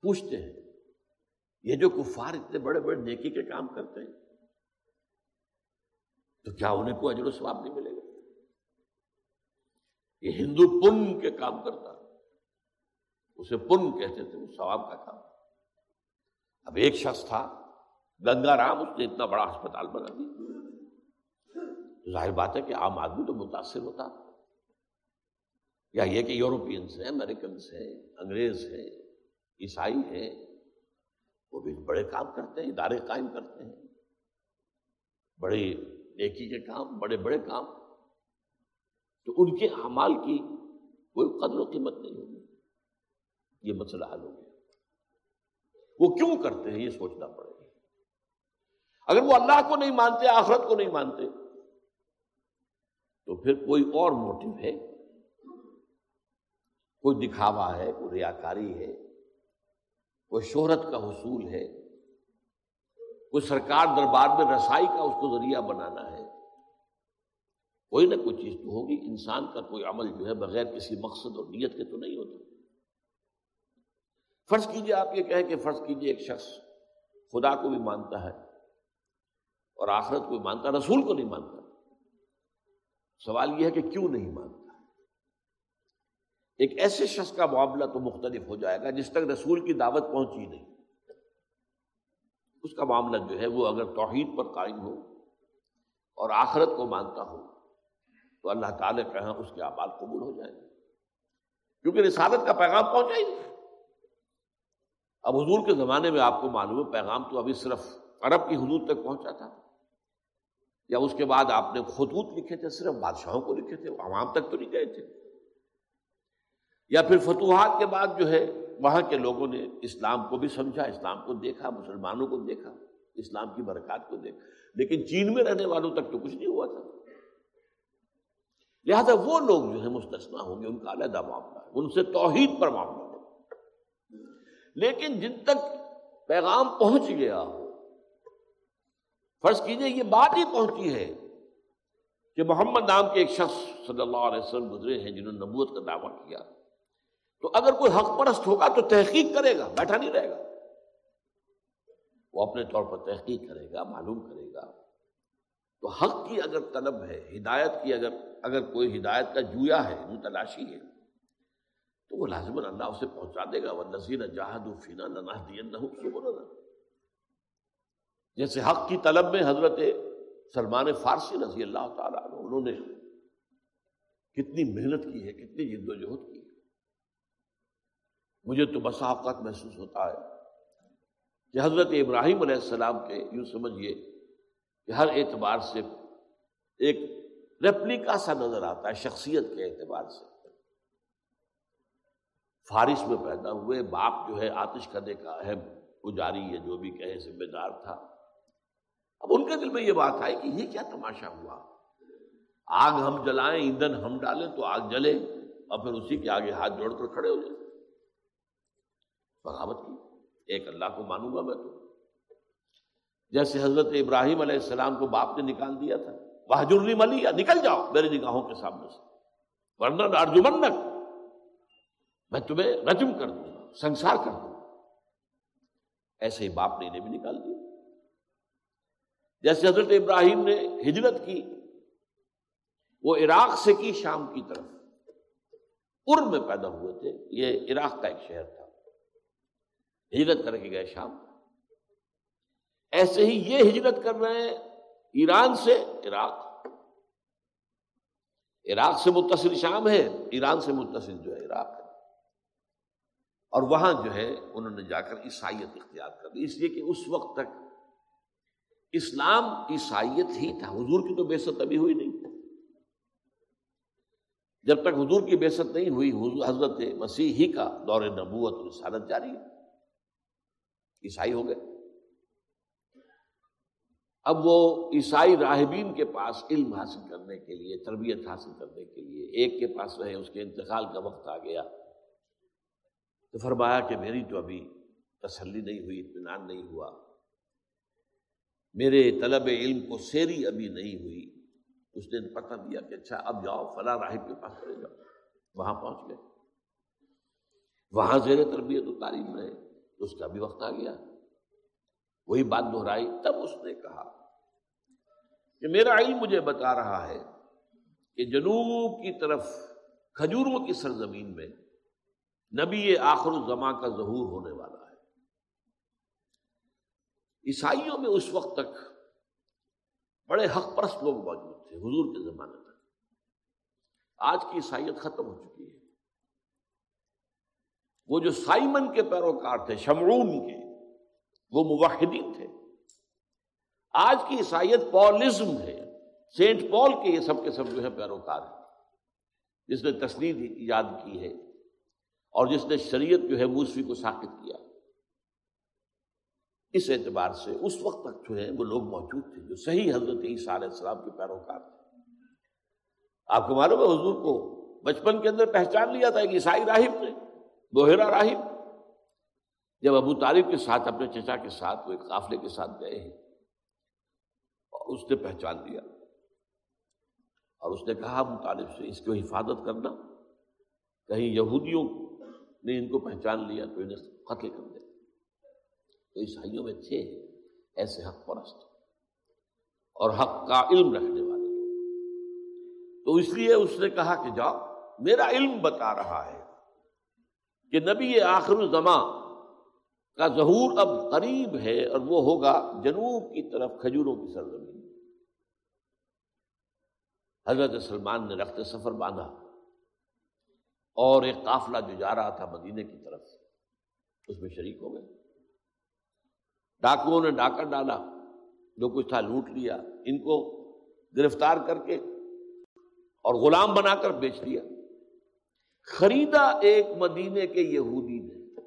پوچھتے ہیں، یہ جو کفار اتنے بڑے بڑے نیکی کے کام کرتے ہیں، تو کیا انہیں کوئی اجر و ثواب نہیں ملے گا؟ یہ ہندو پن کے کام کرتا۔ اسے پن کہتے تھے، وہ ثواب کا کام۔ اب ایک شخص تھا گنگا رام اس نے اتنا بڑا اسپتال بنا دیا۔ ظاہر بات ہے کہ عام آدمی تو متاثر ہوتا۔ یا یہ کہ یورپینس ہیں امریکنس ہیں، انگریز ہیں، عیسائی ہیں، وہ بھی بڑے کام کرتے ہیں، ادارے قائم کرتے ہیں۔ بڑے نیکی کے کام، بڑے بڑے کام۔ تو ان کے اعمال کی کوئی قدر و قیمت نہیں ہوگی۔ یہ مسئلہ حل ہو گیا۔ وہ کیوں کرتے ہیں؟ یہ سوچنا پڑے گا۔ اگر وہ اللہ کو نہیں مانتے، آخرت کو نہیں مانتے، تو پھر کوئی اور موٹو ہے؟ کوئی دکھاوا ہے، کوئی ریاکاری ہے، کوئی شہرت کا حصول ہے، کوئی سرکار دربار میں رسائی کا اس کو ذریعہ بنانا ہے؟ کوئی نہ کوئی چیز تو ہوگی۔ انسان کا کوئی عمل جو ہے بغیر کسی مقصد اور نیت کے تو نہیں ہوتا۔ فرض کیجیے، آپ یہ کہیں کہ فرض کیجیے ایک شخص خدا کو بھی مانتا ہے۔ اور آخرت کو مانتا، رسول کو نہیں مانتا۔ سوال یہ ہے کہ کیوں نہیں مانتا؟ ایک ایسے شخص کا معاملہ تو مختلف ہو جائے گا جس تک رسول کی دعوت پہنچی نہیں۔ اس کا معاملہ جو ہے وہ اگر توحید پر قائم ہو اور آخرت کو مانتا ہو تو اللہ تعالی کہ ہاں اس کے اعمال قبول ہو جائیں گے۔ کیونکہ رسالت کا پیغام پہنچا ہی نہیں۔ اب حضور کے زمانے میں آپ کو معلوم ہے، پیغام تو ابھی صرف عرب کی حدود تک پہنچا تھا۔ یا اس کے بعد آپ نے خطوط لکھے تھے، صرف بادشاہوں کو لکھے تھے، عوام تک تو نہیں گئے تھے۔ یا پھر فتوحات کے بعد جو ہے، وہاں کے لوگوں نے اسلام کو بھی سمجھا، اسلام کو دیکھا، مسلمانوں کو دیکھا، اسلام کی برکات کو دیکھا۔ لیکن چین میں رہنے والوں تک تو کچھ نہیں ہوا تھا۔ لہذا وہ لوگ جو ہے مستثنا ہوں گے، ان کا علیحدہ معاملہ ہے، ان سے توحید پر معاملہ ہو لیکن جن تک پیغام پہنچ گیا ہو فرض کیجیے یہ بات ہی پہنچی ہے کہ محمد نام کے ایک شخص صلی اللہ علیہ وسلم گزرے ہیں جنہوں نے نبوت کا دعویٰ کیا۔ تو اگر کوئی حق پرست ہوگا تو تحقیق کرے گا، بیٹھا نہیں رہے گا۔ وہ اپنے طور پر تحقیق کرے گا، معلوم کرے گا۔ تو حق کی اگر طلب ہے، ہدایت کی اگر اگر کوئی ہدایت کا جویا ہے، متلاشی ہے، تو وہ لازمن اللہ اسے پہنچا دے گا۔ وہ نذیر جہاد فینا نہ جیسے حق کی طلب میں حضرت سلمان فارسی رضی اللہ تعالیٰ انہوں نے کتنی محنت کی ہے، کتنی جد و جہد کی ہے۔ مجھے تو اوقات محسوس ہوتا ہے کہ حضرت ابراہیم علیہ السلام کے یوں سمجھیے کہ ہر اعتبار سے ایک ریپلیکا سا نظر آتا ہے، شخصیت کے اعتبار سے۔ فارس میں پیدا ہوئے، باپ جو ہے آتش کرنے کا اہم پجاری ہے، جو بھی کہے ذمہ دار تھا۔ اب ان کے دل میں یہ بات آئی کہ یہ کیا تماشا ہوا؟ آگ ہم جلائیں، ایندھن ہم ڈالیں تو آگ جلے اور پھر اسی کے آگے ہاتھ جوڑ کر کھڑے ہو جائیں۔ بغاوت کی۔ ایک اللہ کو مانوں گا میں تو۔ جیسے حضرت ابراہیم علیہ السلام کو باپ نے نکال دیا تھا۔ وہ ملی یا نکل جاؤ میرے نگاہوں کے سامنے سے۔ ورنہ ارجمنک میں تمہیں رجم کر دوں گا، سنسار کر دوں ایسے ہی باپ نے انہیں بھی نکال دیا۔ جیسے حضرت ابراہیم نے ہجرت کی، وہ عراق سے کی شام کی طرف۔ ار میں پیدا ہوئے تھے، یہ عراق کا ایک شہر تھا۔ ہجرت کر کے گئے شام۔ ایسے ہی یہ ہجرت کر رہے ہیں ایران سے عراق۔ عراق سے متصل شام ہے، ایران سے متصل جو ہے عراق ہے۔ اور وہاں جو ہے، انہوں نے جا کر عیسائیت اختیار کر دی اس لیے کہ اس وقت تک اسلام عیسائیت ہی تھا۔ حضور کی تو بے ست ابھی ہوئی نہیں۔ جب تک حضور کی بے ست نہیں ہوئی حضرت مسیح ہی کا دور نبوت اور رسالت جاری ہے۔ عیسائی ہو گئے۔ اب وہ عیسائی راہبین کے پاس علم حاصل کرنے کے لیے، تربیت حاصل کرنے کے لیے ایک کے پاس رہے، اس کے انتقال کا وقت آ گیا۔ تو فرمایا کہ میری تو ابھی تسلی نہیں ہوئی، اطمینان نہیں ہوا۔ میرے طلب علم کو سیری ابھی نہیں ہوئی۔ اس نے پتہ دیا کہ اچھا اب جاؤ، فلاں راہب کے پاس چلے جاؤ۔ وہاں پہنچ گئے۔ وہاں زیر تربیت و تعلیم رہے تو اس کا بھی وقت آ گیا۔ وہی بات دہرائی، تب اس نے کہا کہ میرا علم مجھے بتا رہا ہے کہ جنوب کی طرف کھجوروں کی سرزمین میں نبی آخر الزماں کا ظہور ہونے والا۔ ہے عیسائیوں میں اس وقت تک بڑے حق پرست لوگ موجود تھے، حضور کے زمانے تک۔ آج کی عیسائیت ختم ہو چکی ہے۔ وہ جو سائمن کے پیروکار تھے شمرون کے، وہ موحدین تھے۔ آج کی عیسائیت پولزم ہے۔ سینٹ پال کے یہ سب کے سب جو ہے پیروکار ہیں۔ جس نے تصدیق ایجاد کی ہے اور جس نے شریعت جو ہے موسوی کو ساکت کیا۔ اس اعتبار سے اس وقت تک جو ہے وہ لوگ موجود تھے جو صحیح حضرت عیسیٰ علیہ السلام کے پیروکار تھے۔ آپ کو معلوم ہے حضور کو بچپن کے اندر پہچان لیا تھا ایک عیسائی راہب نے بوہرا راہب۔ جب ابو طالب کے ساتھ، اپنے چچا کے ساتھ، وہ ایک قافلے کے ساتھ گئے ہیں اور اس نے پہچان لیا۔ اور اس نے کہا، ابو طالب سے، اس کو حفاظت کرنا۔ کہیں یہودیوں نے ان کو پہچان لیا تو انہیں قتل کر دے تو عیسائیوں میں تھے ایسے حق پرست اور حق کا علم رکھنے والے۔ تو اس لیے اس نے کہا کہ جاؤ، میرا علم بتا رہا ہے کہ نبی آخر الزماں کا ظہور اب قریب ہے اور وہ ہوگا جنوب کی طرف کھجوروں کی سرزمین۔ حضرت سلمان نے رخت سفر باندھا اور ایک قافلہ جو جا رہا تھا مدینے کی طرف، اس میں شریک ہو گئے۔ ڈاکوؤں نے ڈاکہ ڈالا، جو کچھ تھا لوٹ لیا، ان کو گرفتار کر کے اور غلام بنا کر بیچ دیا۔ خریدا ایک مدینے کے یہودی نے۔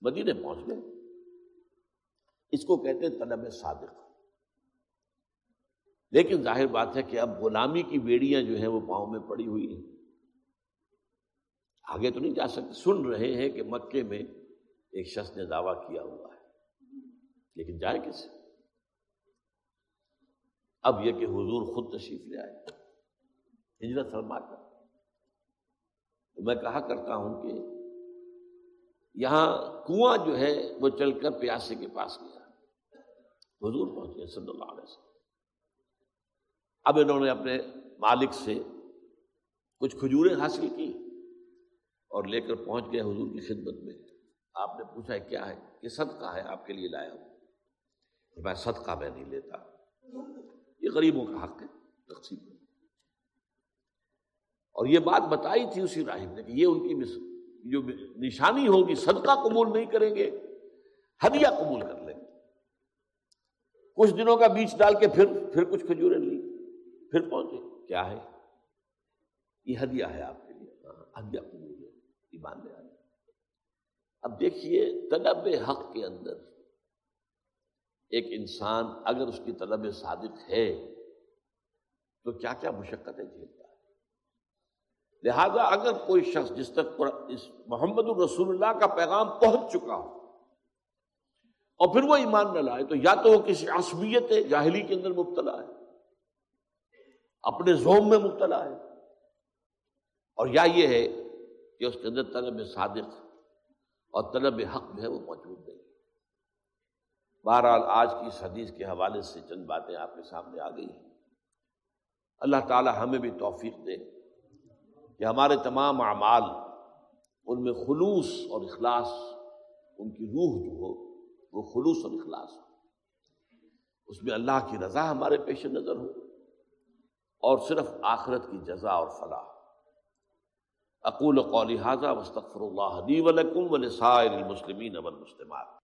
مدینے پہنچ گئے۔ اس کو کہتے ہیں طلب صادق۔ لیکن ظاہر بات ہے کہ اب غلامی کی بیڑیاں جو ہیں وہ پاؤں میں پڑی ہوئی ہیں۔ آگے تو نہیں جا سکتے۔ سن رہے ہیں کہ مکے میں ایک شخص نے دعویٰ کیا ہوا ہے۔ لیکن جائے کیسے اب یہ کہ حضور خود تشریف لے آئے۔ ہجرت فرما کر۔ میں کہا کرتا ہوں کہ یہاں کنواں جو ہے وہ چل کر پیاسے کے پاس گیا۔ حضور پہنچے صلی اللہ علیہ وسلم۔ اب انہوں نے اپنے مالک سے کچھ کھجوریں حاصل کی اور لے کر پہنچ گئے حضور کی خدمت میں۔ آپ نے پوچھا ہے کیا ہے؟ کہ صدقہ ہے، آپ کے لیے لایا ہوں۔ میں صدقہ میں نہیں لیتا۔ یہ غریبوں کا حق ہے، تقسیم۔ اور یہ بات بتائی تھی اسی راہب نے کہ یہ ان کی جو نشانی ہوگی، صدقہ قبول نہیں کریں گے، ہدیہ قبول کر لیں۔ گے کچھ دنوں کا بیچ ڈال کے پھر پھر کچھ کھجوریں لی۔ پھر پہنچے کیا ہے؟ یہ ہدیہ ہے آپ کے لیے۔ ہاں، ہدیہ قبول ہے۔ ایمان لے آئے اب دیکھیے طلب حق کے اندر ایک انسان اگر اس کی طلب صادق ہے تو کیا کیا مشقتیں جھیلتا ہے؟ لہذا اگر کوئی شخص جس تک اس محمد الرسول اللہ کا پیغام پہنچ چکا ہو اور پھر وہ ایمان نہ لائے تو یا تو وہ کسی عصبیت جاہلی کے اندر مبتلا ہے، اپنے زوم میں مبتلا ہے اور یا یہ ہے کہ اس کے اندر طلب صادق اور طلب حق جو ہے وہ موجود نہیں بہرحال آج کی اس حدیث کے حوالے سے چند باتیں آپ کے سامنے آ گئی ہیں۔ اللہ تعالی ہمیں بھی توفیق دے کہ ہمارے تمام اعمال ان میں خلوص اور اخلاص ان کی روح جو ہو، وہ خلوص اور اخلاص ہو۔ اس میں اللہ کی رضا ہمارے پیش نظر ہو اور صرف آخرت کی جزا اور فلاح۔ اقول قولی حاضہ وسطر اللہ لی ولکم ولسائر المسلمین والمسلمات.